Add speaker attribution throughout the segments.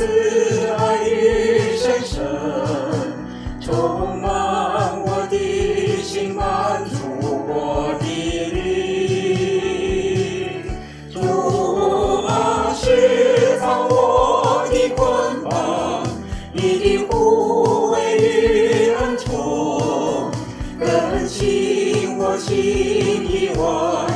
Speaker 1: 慈爱与神圣，充满我的心，满足我的灵。主啊，释放我的捆绑，你的护卫与恩宠，更新我心意，我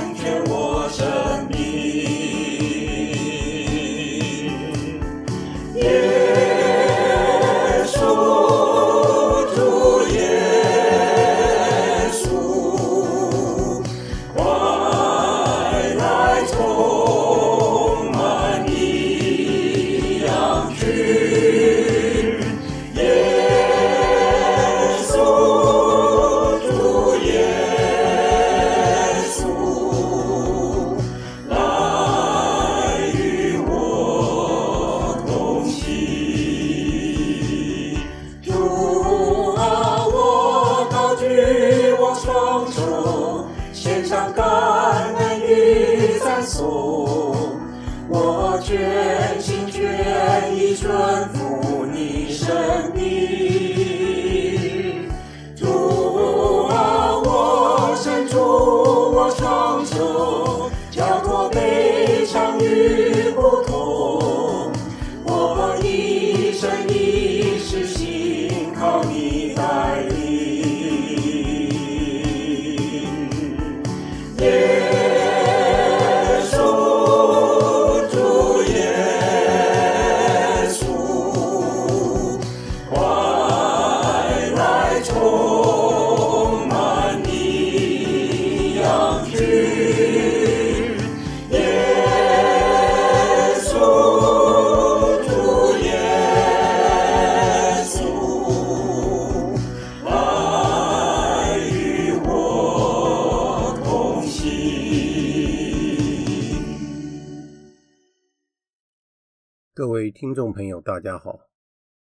Speaker 2: 朋友，大家好，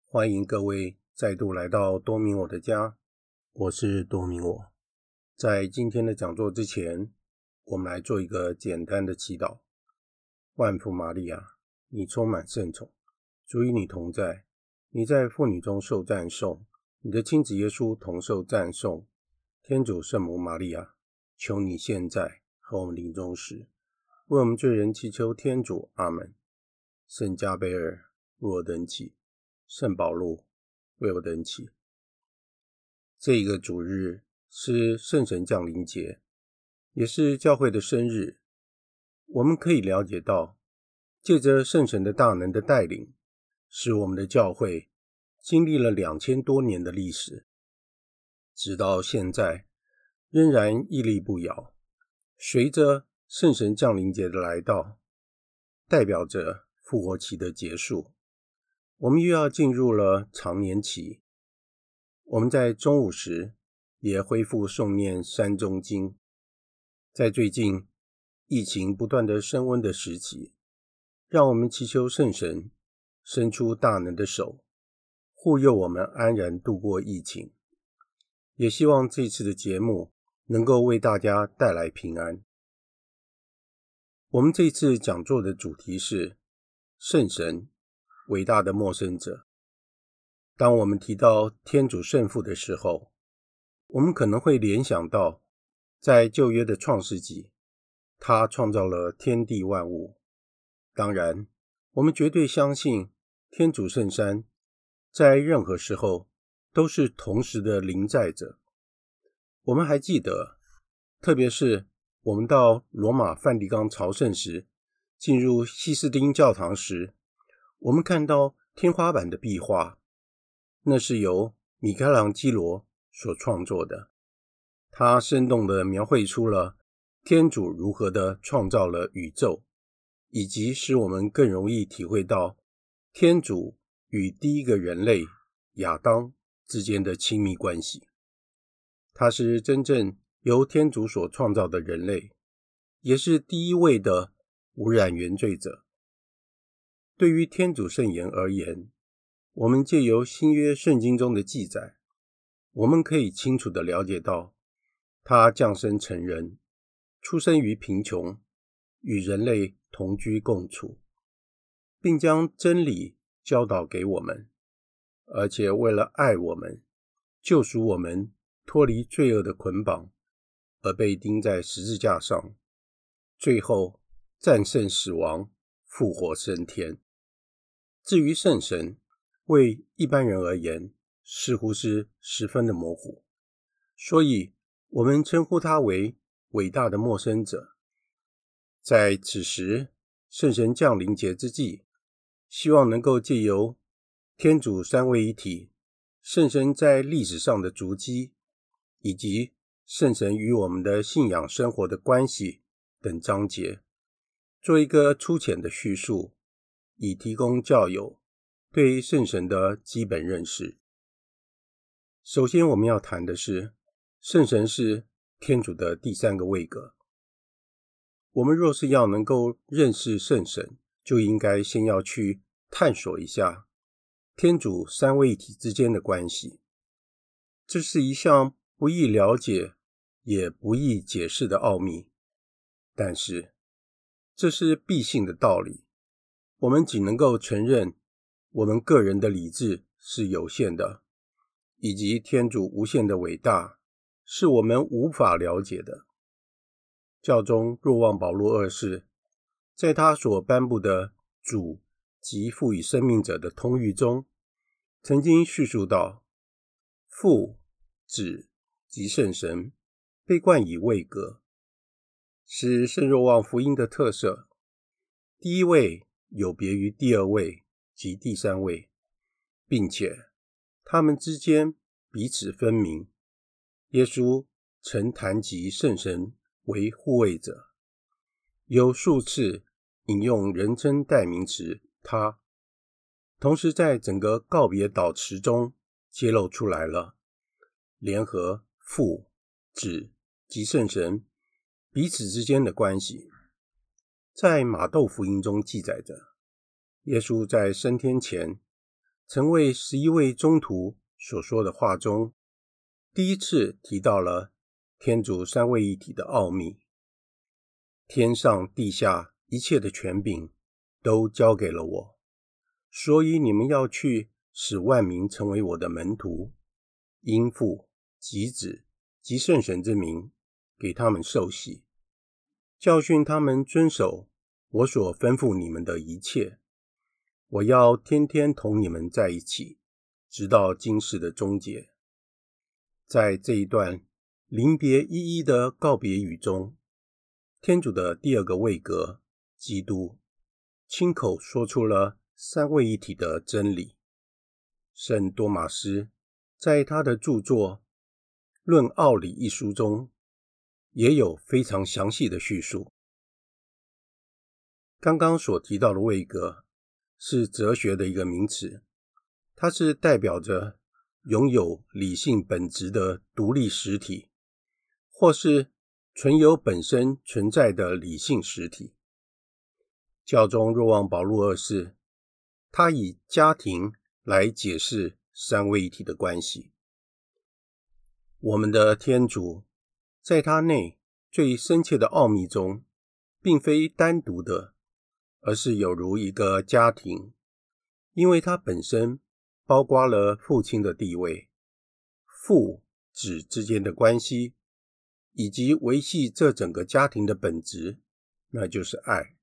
Speaker 2: 欢迎各位再度来到多明我的家，我是多明我。在今天的讲座之前，我们来做一个简单的祈祷。万福玛利亚，你充满圣宠，主与你同在，你在妇女中受赞颂，你的亲子耶稣同受赞颂。天主圣母玛利亚，求你现在和我们临终时，为我们罪人祈求天主。阿门。圣加贝尔为我等祈，圣保禄为我等起。这一个主日是圣神降临节，也是教会的生日。我们可以了解到，借着圣神的大能的带领，使我们的教会经历了两千多年的历史，直到现在仍然屹立不摇。随着圣神降临节的来到，代表着。复活期的结束，我们又要进入了长年期。我们在中午时也恢复诵念三中经。在最近疫情不断的升温的时期，让我们祈求圣神伸出大能的手，护佑我们安然度过疫情。也希望这次的节目能够为大家带来平安。我们这次讲座的主题是。圣神，伟大的陌生者。当我们提到天主圣父的时候，我们可能会联想到，在旧约的创世纪，他创造了天地万物。当然，我们绝对相信天主圣三在任何时候都是同时的临在者。我们还记得，特别是我们到罗马梵蒂冈朝圣时。进入西斯丁教堂时，我们看到天花板的壁画，那是由米开朗基罗所创作的。他生动地描绘出了天主如何的创造了宇宙，以及使我们更容易体会到天主与第一个人类亚当之间的亲密关系。他是真正由天主所创造的人类，也是第一位的。无染原罪者。对于天主圣言而言，我们借由新约圣经中的记载，我们可以清楚地了解到，他降生成人，出生于贫穷，与人类同居共处，并将真理教导给我们，而且为了爱我们，救赎我们脱离罪恶的捆绑，而被钉在十字架上，最后战胜死亡，复活升天。至于圣神，为一般人而言，似乎是十分的模糊，所以我们称呼他为伟大的陌生者。在此时，圣神降临节之际，希望能够借由天主三位一体、圣神在历史上的足迹，以及圣神与我们的信仰生活的关系等章节，做一个粗浅的叙述，以提供教友对圣神的基本认识。首先，我们要谈的是，圣神是天主的第三个位格。我们若是要能够认识圣神，就应该先要去探索一下天主三位一体之间的关系。这是一项不易了解也不易解释的奥秘，但是这是必信的道理。我们仅能够承认我们个人的理智是有限的，以及天主无限的伟大是我们无法了解的。教宗若望保禄二世在他所颁布的“主及赋予生命者的通諭”中，曾经叙述到：父、子及圣神被冠以位格，是圣若望福音的特色。第一位有别于第二位及第三位，并且他们之间彼此分明。耶稣曾谈及圣神。为护卫者，有数次引用人称代名词“他”，同时在整个告别祷词中揭露出来了联合父、子及圣神彼此之间的关系。在马窦福音中记载着，耶稣在升天前曾为十一位宗徒所说的话中，第一次提到了。天主三位一体的奥秘，天上地下一切的权柄都交给了我，所以你们要去使万民成为我的门徒，因父及子及圣神之名给他们受洗，教训他们遵守我所吩咐你们的一切。我要天天同你们在一起，直到今世的终结。在这一段。临别依依的告别语中，天主的第二个位格——基督，亲口说出了三位一体的真理。圣多玛斯在他的著作《论奥理》一书中，也有非常详细的叙述。刚刚所提到的位格是哲学的一个名词，它是代表着拥有理性本质的独立实体。或是存有本身存在的理性实体。教宗若望保禄二世，他以家庭来解释三位一体的关系。我们的天主在他内最深切的奥秘中，并非单独的，而是有如一个家庭，因为他本身包括了父亲的地位、父子之间的关系。以及维系这整个家庭的本质，那就是爱。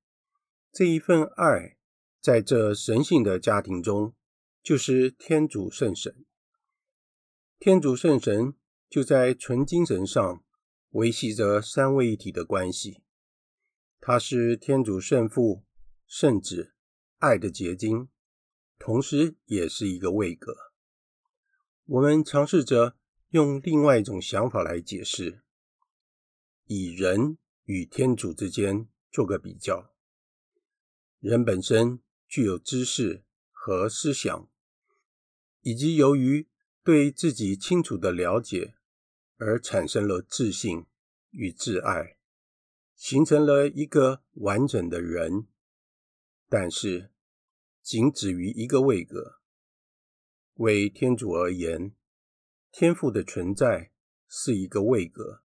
Speaker 2: 这一份爱，在这神性的家庭中，就是天主圣神。天主圣神就在纯精神上维系着三位一体的关系。他是天主圣父、甚至、爱的结晶，同时也是一个位格。我们尝试着用另外一种想法来解释。以人与天主之间做个比较，人本身具有知识和思想，以及由于对自己清楚的了解而产生了自信与自爱，形成了一个完整的人。但是，仅止于一个位格。为天主而言，天父的存在是一个位格。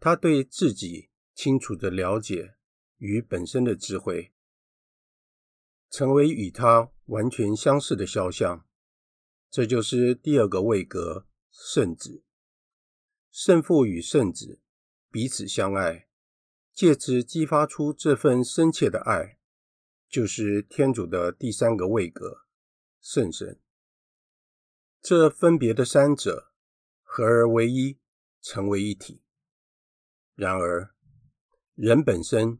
Speaker 2: 他对自己清楚的了解与本身的智慧，成为与他完全相似的肖像。这就是第二个位格——圣子。圣父与圣子彼此相爱，借此激发出这份深切的爱，就是天主的第三个位格——圣神。这分别的三者合而为一，成为一体。然而，人本身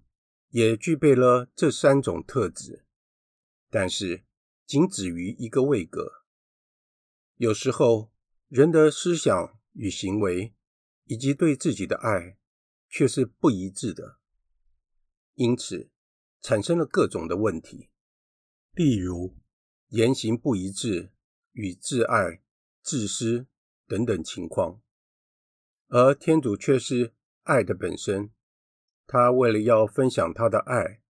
Speaker 2: 也具备了这三种特质，但是仅止于一个位格。有时候，人的思想与行为，以及对自己的爱，却是不一致的，因此产生了各种的问题，例如言行不一致与自爱、自私等等情况。而天主却是爱的本身，他为了要分享他的爱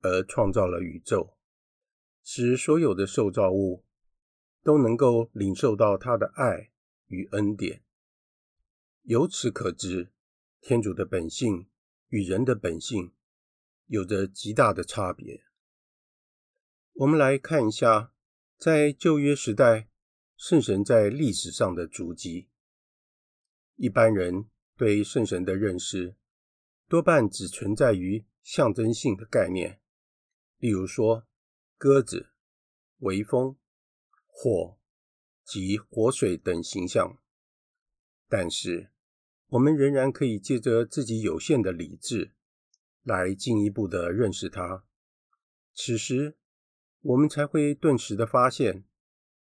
Speaker 2: 而创造了宇宙，使所有的受造物。都能够领受到他的爱与恩典。由此可知，天主的本性与人的本性有着极大的差别。我们来看一下，在旧约时代，圣神在历史上的足迹。一般人对圣神的认识，多半只存在于象征性的概念，例如说鸽子、微风。火及活水等形象，但是我们仍然可以借着自己有限的理智来进一步的认识它。此时，我们才会顿时的发现，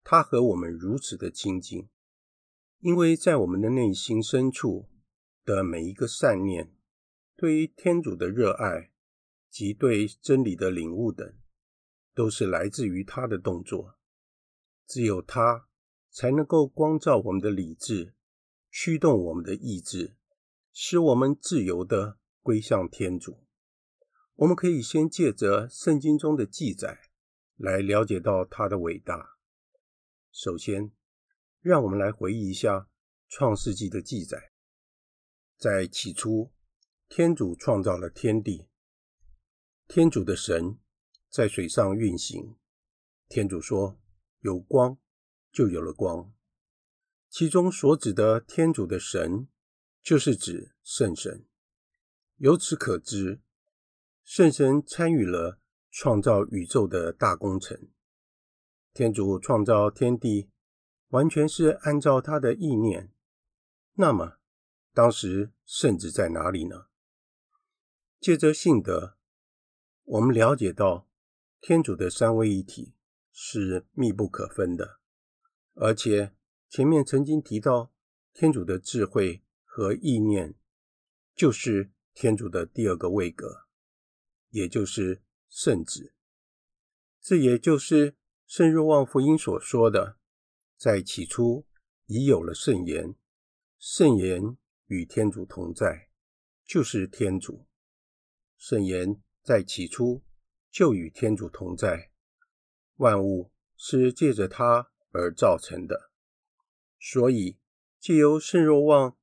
Speaker 2: 它和我们如此的亲近，因为在我们的内心深处的每一个善念，对于天主的热爱及对真理的领悟等，都是来自于他的动作。只有他才能够光照我们的理智，驱动我们的意志，使我们自由的归向天主。我们可以先借着圣经中的记载来了解到他的伟大。首先，让我们来回忆一下创世纪的记载。在起初，天主创造了天地。天主的神在水上运行。天主说。有光，就有了光。其中所指的天主的神，就是指圣神。由此可知，圣神参与了创造宇宙的大工程。天主创造天地，完全是按照他的意念。那么，当时圣子在哪里呢？借着信德，我们了解到天主的三位一体。是密不可分的，而且前面曾经提到，天主的智慧和意念就是天主的第二个位格，也就是圣旨。这也就是圣若望福音所说的：“在起初已有了圣言，圣言与天主同在，就是天主。圣言在起初就与天主同在。”万物是借着他而造成的，所以借由圣若望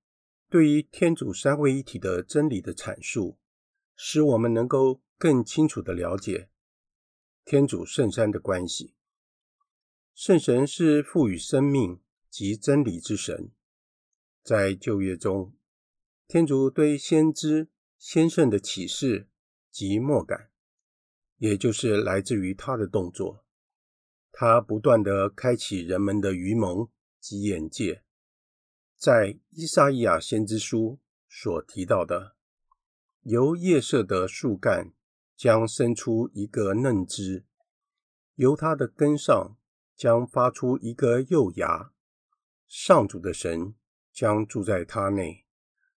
Speaker 2: 对于天主三位一体的真理的阐述，使我们能够更清楚地了解天主圣山的关系。圣神是赋予生命及真理之神，在旧约中，天主对先知、先圣的启示及默感，也就是来自于他的动作。他不断地开启人们的愚蒙及眼界，在伊撒意亚先知书所提到的，由夜色的树干将生出一个嫩枝，由它的根上将发出一个幼芽，上主的神将住在他内，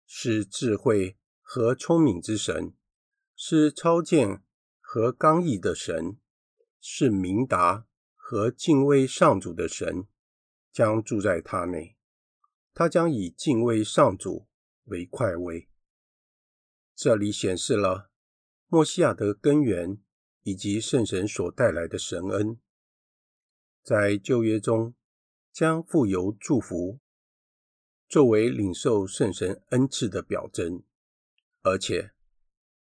Speaker 2: 是智慧和聪明之神，是超见和刚毅的神，是明达。和敬畏上主的神将住在他内，他将以敬畏上主为快慰。这里显示了默西亚的根源以及圣神所带来的神恩，在旧约中将富有祝福作为领受圣神恩赐的表征，而且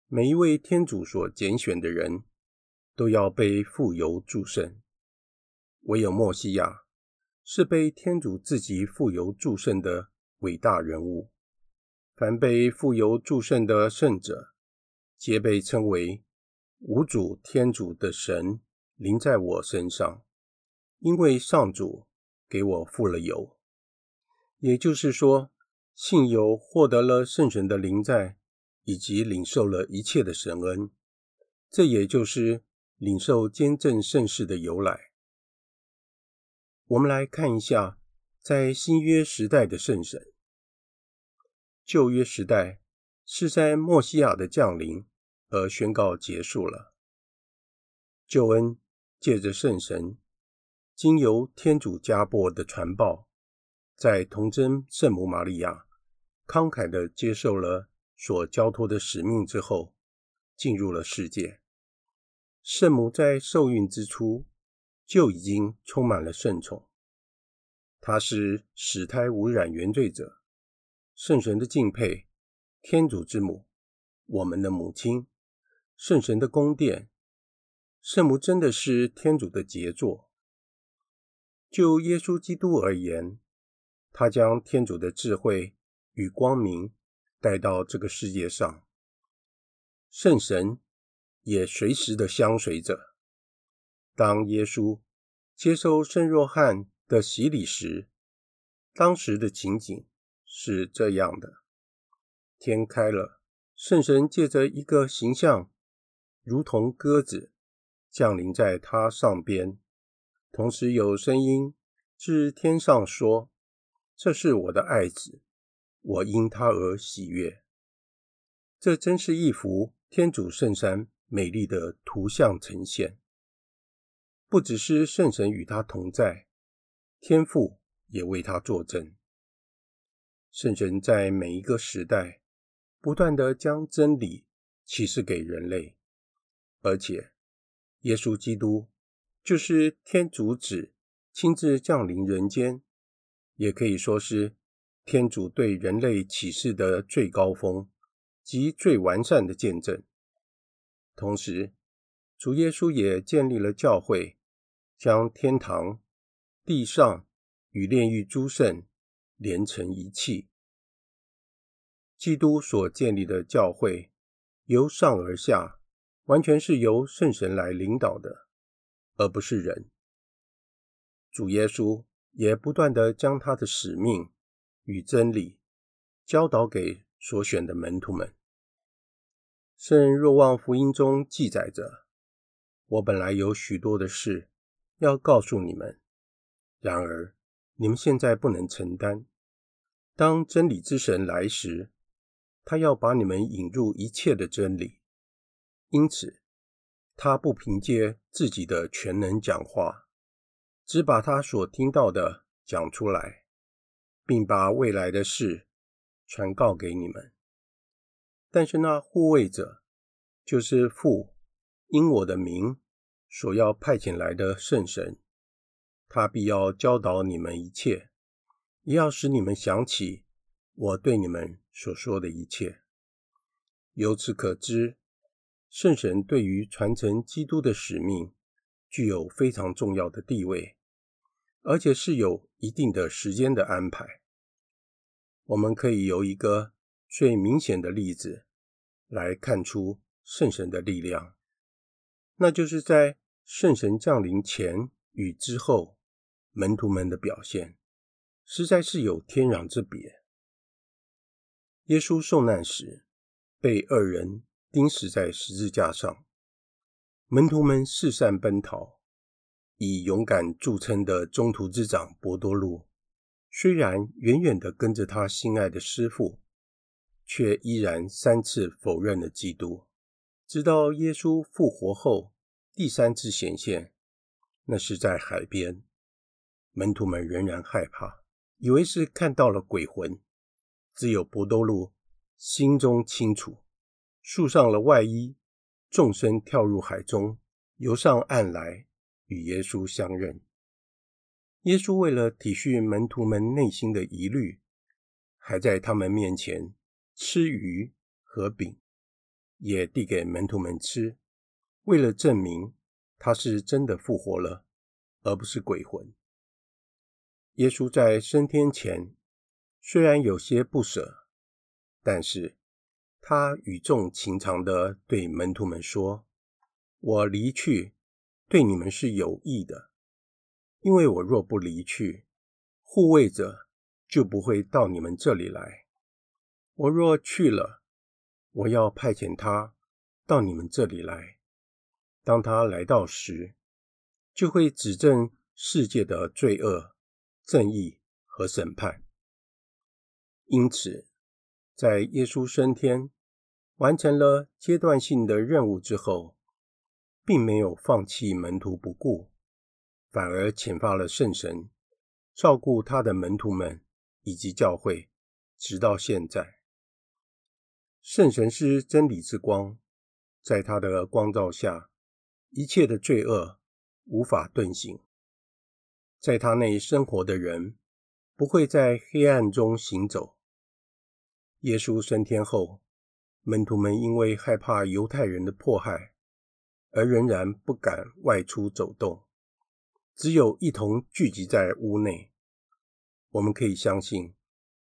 Speaker 2: 每一位天主所拣选的人都要被富有祝圣。唯有默西亚是被天主自己富有祝圣的伟大人物。凡被富有祝圣的圣者，皆被称为无主天主的神临在我身上，因为上主给我傅了油。也就是说，信友获得了圣神的临在，以及领受了一切的神恩。这也就是领受坚振圣事的由来。我们来看一下，在新约时代的圣神。旧约时代是在墨西亚的降临而宣告结束了。救恩借着圣神，经由天主加给的传报。在童贞圣母玛利亚慷慨地接受了所交托的使命之后，进入了世界。圣母在受孕之初就已经充满了圣宠，她是始胎无染原罪者，圣神的敬佩，天主之母，我们的母亲，圣神的宫殿。圣母真的是天主的杰作。就耶稣基督而言，他将天主的智慧与光明带到这个世界上，圣神也随时的相随着。当耶稣接受圣若翰的洗礼时，当时的情景是这样的：天开了，圣神借着一个形象，如同鸽子，降临在他上边，同时有声音自天上说。这是我的爱子，我因他而喜悦。这真是一幅天主圣山美丽的图像呈现。不只是圣神与他同在，天父也为他作证。圣神在每一个时代不断地将真理启示给人类，而且耶稣基督就是天主子亲自降临人间。也可以说是天主对人类启示的最高峰及最完善的见证。同时，主耶稣也建立了教会，将天堂、地上与炼狱诸圣连成一气。基督所建立的教会，由上而下，完全是由圣神来领导的，而不是人。主耶稣。也不断地将他的使命与真理教导给所选的门徒们。圣若望福音中记载着：“我本来有许多的事要告诉你们，然而你们现在不能承担。当真理之神来时，他要把你们引入一切的真理。因此，他不凭借自己的全能讲话。”只把他所听到的讲出来，并把未来的事传告给你们。但是那护卫者，就是父因我的名所要派遣来的圣神，他必要教导你们一切，也要使你们想起我对你们所说的一切。由此可知，圣神对于传承基督的使命，具有非常重要的地位，而且是有一定的时间的安排。我们可以由一个最明显的例子来看出圣神的力量，那就是在圣神降临前与之后，门徒们的表现，实在是有天壤之别。耶稣受难时，被二人钉死在十字架上。门徒们四散奔逃，以勇敢著称的中途之长伯多禄，虽然远远地跟着他心爱的师父，却依然三次否认了基督。直到耶稣复活后第三次显现，那是在海边，门徒们仍然害怕，以为是看到了鬼魂。只有伯多禄心中清楚，束上了外衣。纵身跳入海中，游上岸来，与耶稣相认。耶稣为了体恤门徒们内心的疑虑，还在他们面前吃鱼和饼，也递给门徒们吃，为了证明他是真的复活了，而不是鬼魂。耶稣在升天前虽然有些不舍，但是他语重情长地对门徒们说：“我离去，对你们是有益的，因为我若不离去，护卫者就不会到你们这里来；我若去了，我要派遣他到你们这里来。当他来到时，就会指证世界的罪恶。”正义和审判。因此，在耶稣升天，完成了阶段性的任务之后，并没有放弃门徒不顾，反而遣发了圣神，照顾他的门徒们以及教会，直到现在。圣神是真理之光，在他的光照下，一切的罪恶无法遁形。在他内生活的人，不会在黑暗中行走。耶稣升天后，门徒们因为害怕犹太人的迫害，而仍然不敢外出走动，只有一同聚集在屋内。我们可以相信，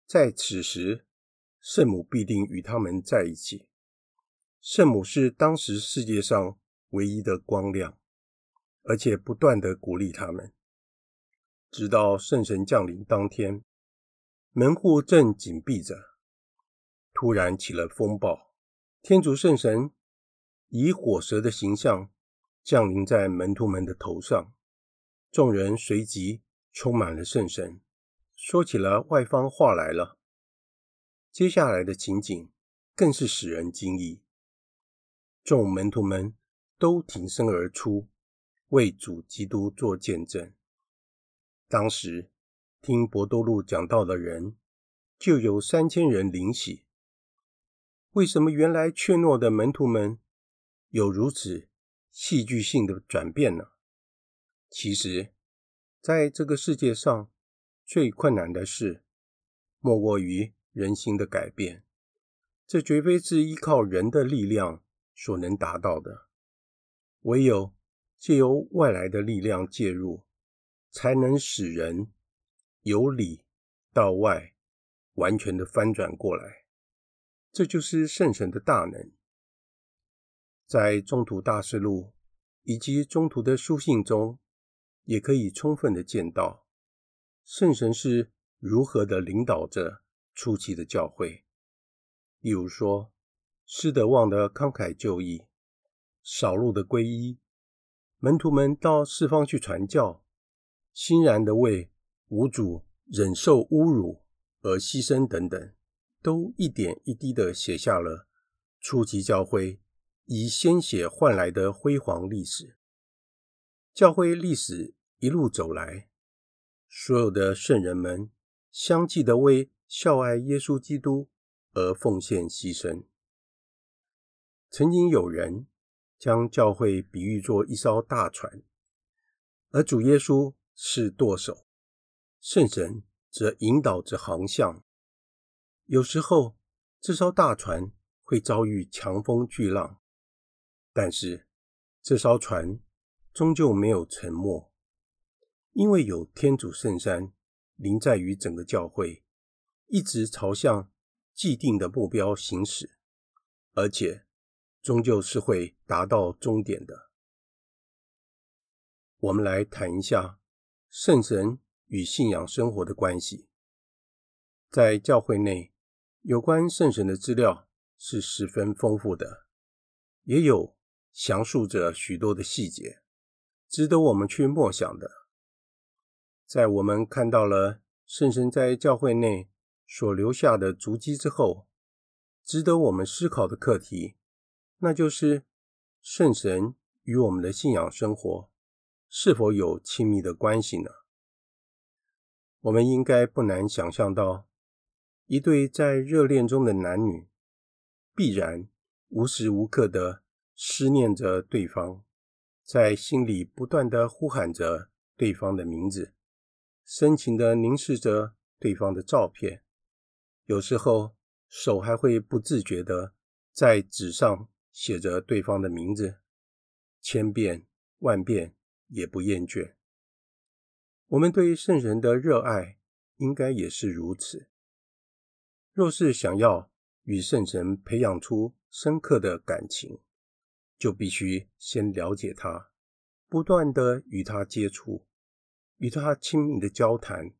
Speaker 2: 在此时，圣母必定与他们在一起。圣母是当时世界上唯一的光亮，而且不断地鼓励他们。直到圣神降临当天，门户正紧闭着，突然起了风暴。天主圣神以火蛇的形象降临在门徒们的头上，众人随即充满了圣神，说起了外方话来了。接下来的情景更是使人惊异，众门徒们都挺身而出，为主基督做见证。当时听伯多禄讲道的人就有三千人领洗。为什么原来怯懦的门徒们有如此戏剧性的转变呢？其实，在这个世界上最困难的事，莫过于人心的改变。这绝非是依靠人的力量所能达到的，唯有借由外来的力量介入。才能使人由里到外完全的翻转过来，这就是圣神的大能。在中途大事录以及中途的书信中，也可以充分的见到圣神是如何的领导着初期的教会。例如说，施德旺的慷慨就义，扫路的皈依，门徒们到四方去传教。欣然的为无主忍受侮辱而牺牲等等，都一点一滴的写下了初级教会以鲜血换来的辉煌历史。教会历史一路走来，所有的圣人们相继的为效爱耶稣基督而奉献牺牲。曾经有人将教会比喻作一艘大船，而主耶稣。是舵手，圣神则引导着航向。有时候，这艘大船会遭遇强风巨浪，但是这艘船终究没有沉没，因为有天主圣山临在于整个教会，一直朝向既定的目标行驶，而且终究是会达到终点的。我们来谈一下。圣神与信仰生活的关系，在教会内，有关圣神的资料是十分丰富的，也有详述着许多的细节，值得我们去默想的。在我们看到了圣神在教会内所留下的足迹之后，值得我们思考的课题，那就是圣神与我们的信仰生活。是否有亲密的关系呢？我们应该不难想象到，一对在热恋中的男女，必然无时无刻的思念着对方，在心里不断的呼喊着对方的名字，深情的凝视着对方的照片，有时候手还会不自觉的在纸上写着对方的名字，千遍万遍。也不厌倦。我们对圣人的热爱应该也是如此。若是想要与圣神培养出深刻的感情，就必须先了解他，不断地与他接触，与他亲密的交谈，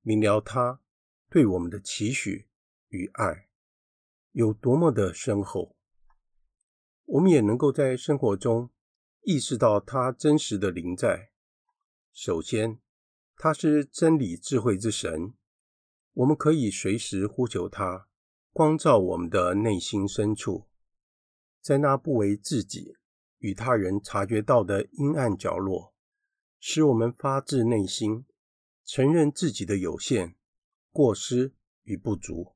Speaker 2: 明了他对我们的期许与爱有多么的深厚。我们也能够在生活中意识到他真实的临在。首先，他是真理智慧之神，我们可以随时呼求他，光照我们的内心深处，在那不为自己与他人察觉到的阴暗角落，使我们发自内心承认自己的有限、过失与不足，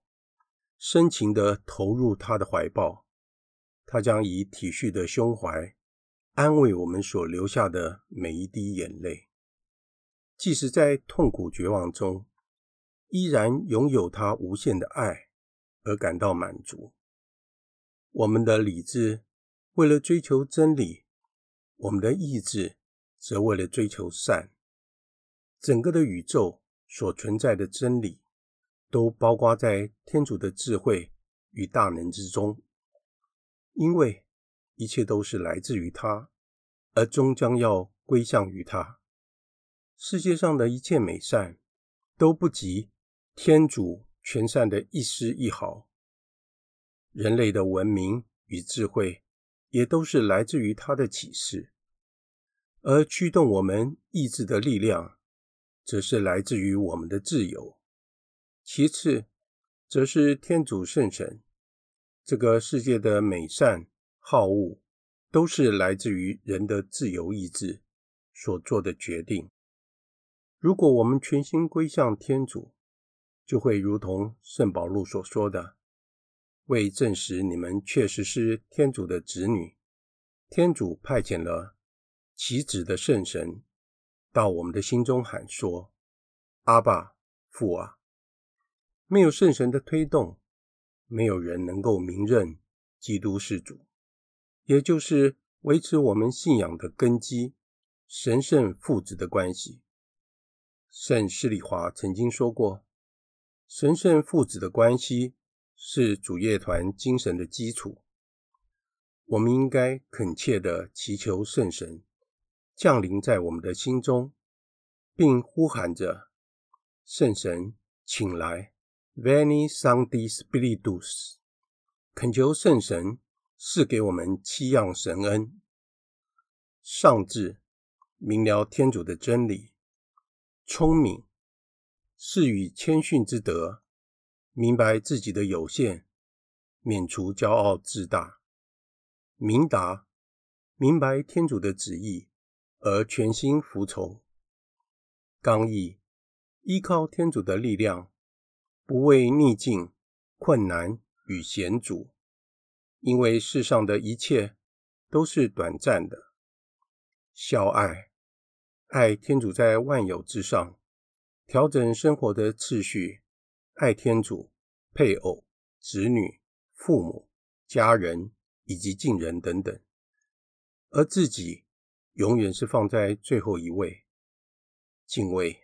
Speaker 2: 深情地投入他的怀抱。他将以体恤的胸怀安慰我们所流下的每一滴眼泪，即使在痛苦绝望中，依然拥有他无限的爱而感到满足。我们的理智为了追求真理，我们的意志则为了追求善。整个的宇宙所存在的真理，都包括在天主的智慧与大能之中。因为一切都是来自于他，而终将要归向于他。世界上的一切美善都不及天主全善的一丝一毫。人类的文明与智慧也都是来自于他的启示，而驱动我们意志的力量，则是来自于我们的自由。其次，则是天主圣神。这个世界的美善好恶，都是来自于人的自由意志所做的决定。如果我们全心归向天主，就会如同圣保禄所说的：“为证实你们确实是天主的子女，天主派遣了其子的圣神到我们的心中喊说：‘阿爸，父啊！’没有圣神的推动。”没有人能够明认基督是主，也就是维持我们信仰的根基——神圣父子的关系。圣施礼华曾经说过：“神圣父子的关系是主业团精神的基础。”我们应该恳切地祈求圣神降临在我们的心中，并呼喊着：“圣神，请来！” Veni Sancte Spiritus，恳求圣神赐给我们七样神恩：上智，明了天主的真理；聪明，是与谦逊之德，明白自己的有限，免除骄傲自大；明达，明白天主的旨意而全心服从；刚毅，依靠天主的力量。不畏逆境、困难与险阻，因为世上的一切都是短暂的。孝爱，爱天主在万有之上，调整生活的次序，爱天主、配偶、子女、父母、家人以及近人等等，而自己永远是放在最后一位。敬畏，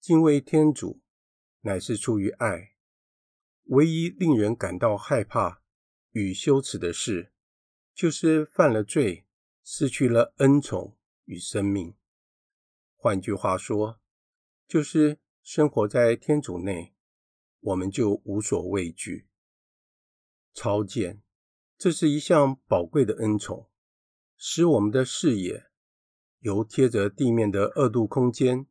Speaker 2: 敬畏天主。乃是出于爱，唯一令人感到害怕与羞耻的事，就是犯了罪，失去了恩宠与生命。换句话说，就是生活在天主内，我们就无所畏惧。超见，这是一项宝贵的恩宠，使我们的视野由贴着地面的二度空间，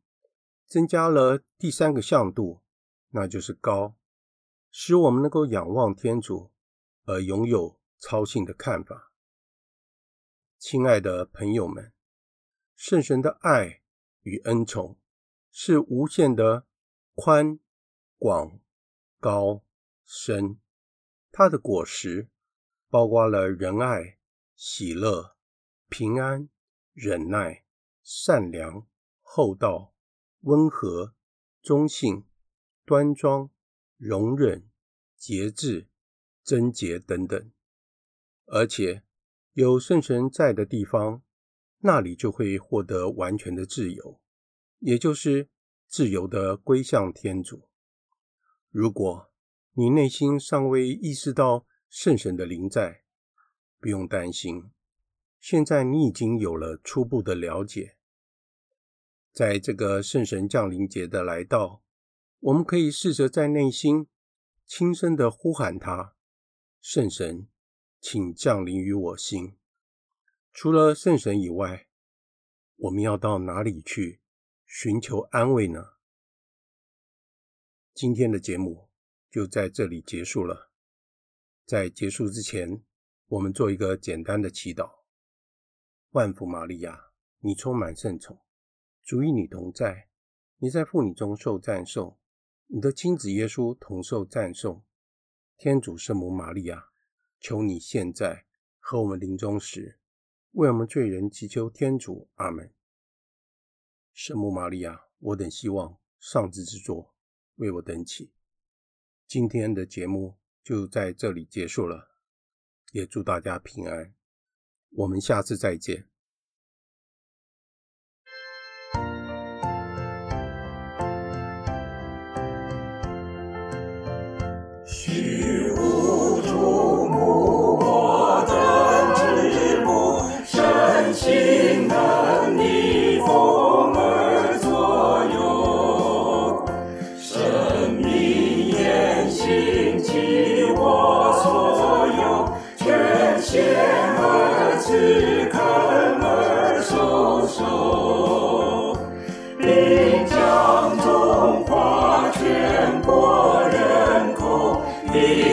Speaker 2: 增加了第三个向度。那就是高，使我们能够仰望天主，而拥有超性的看法。亲爱的朋友们，圣神的爱与恩宠是无限的宽、广、高、深，它的果实包括了仁爱、喜乐、平安、忍耐、善良、厚道、温和、忠信。端庄、容忍、节制、贞洁等等，而且有圣神在的地方，那里就会获得完全的自由，也就是自由的归向天主。如果你内心尚未意识到圣神的临在，不用担心，现在你已经有了初步的了解。在这个圣神降临节的来到，我们可以试着在内心轻声的呼喊他：“圣神，请降临于我心。”除了圣神以外，我们要到哪里去寻求安慰呢？今天的节目就在这里结束了。在结束之前，我们做一个简单的祈祷：万福玛利亚，你充满圣宠，主与你同在，你在妇女中受赞颂，你的亲子耶稣同受赞颂。天主圣母玛利亚，求你现在和我们临终时，为我们罪人祈求天主。阿门。圣母玛利亚，我等希望上智之作，为我等祈。今天的节目就在这里结束了，也祝大家平安。我们下次再见。
Speaker 1: 求。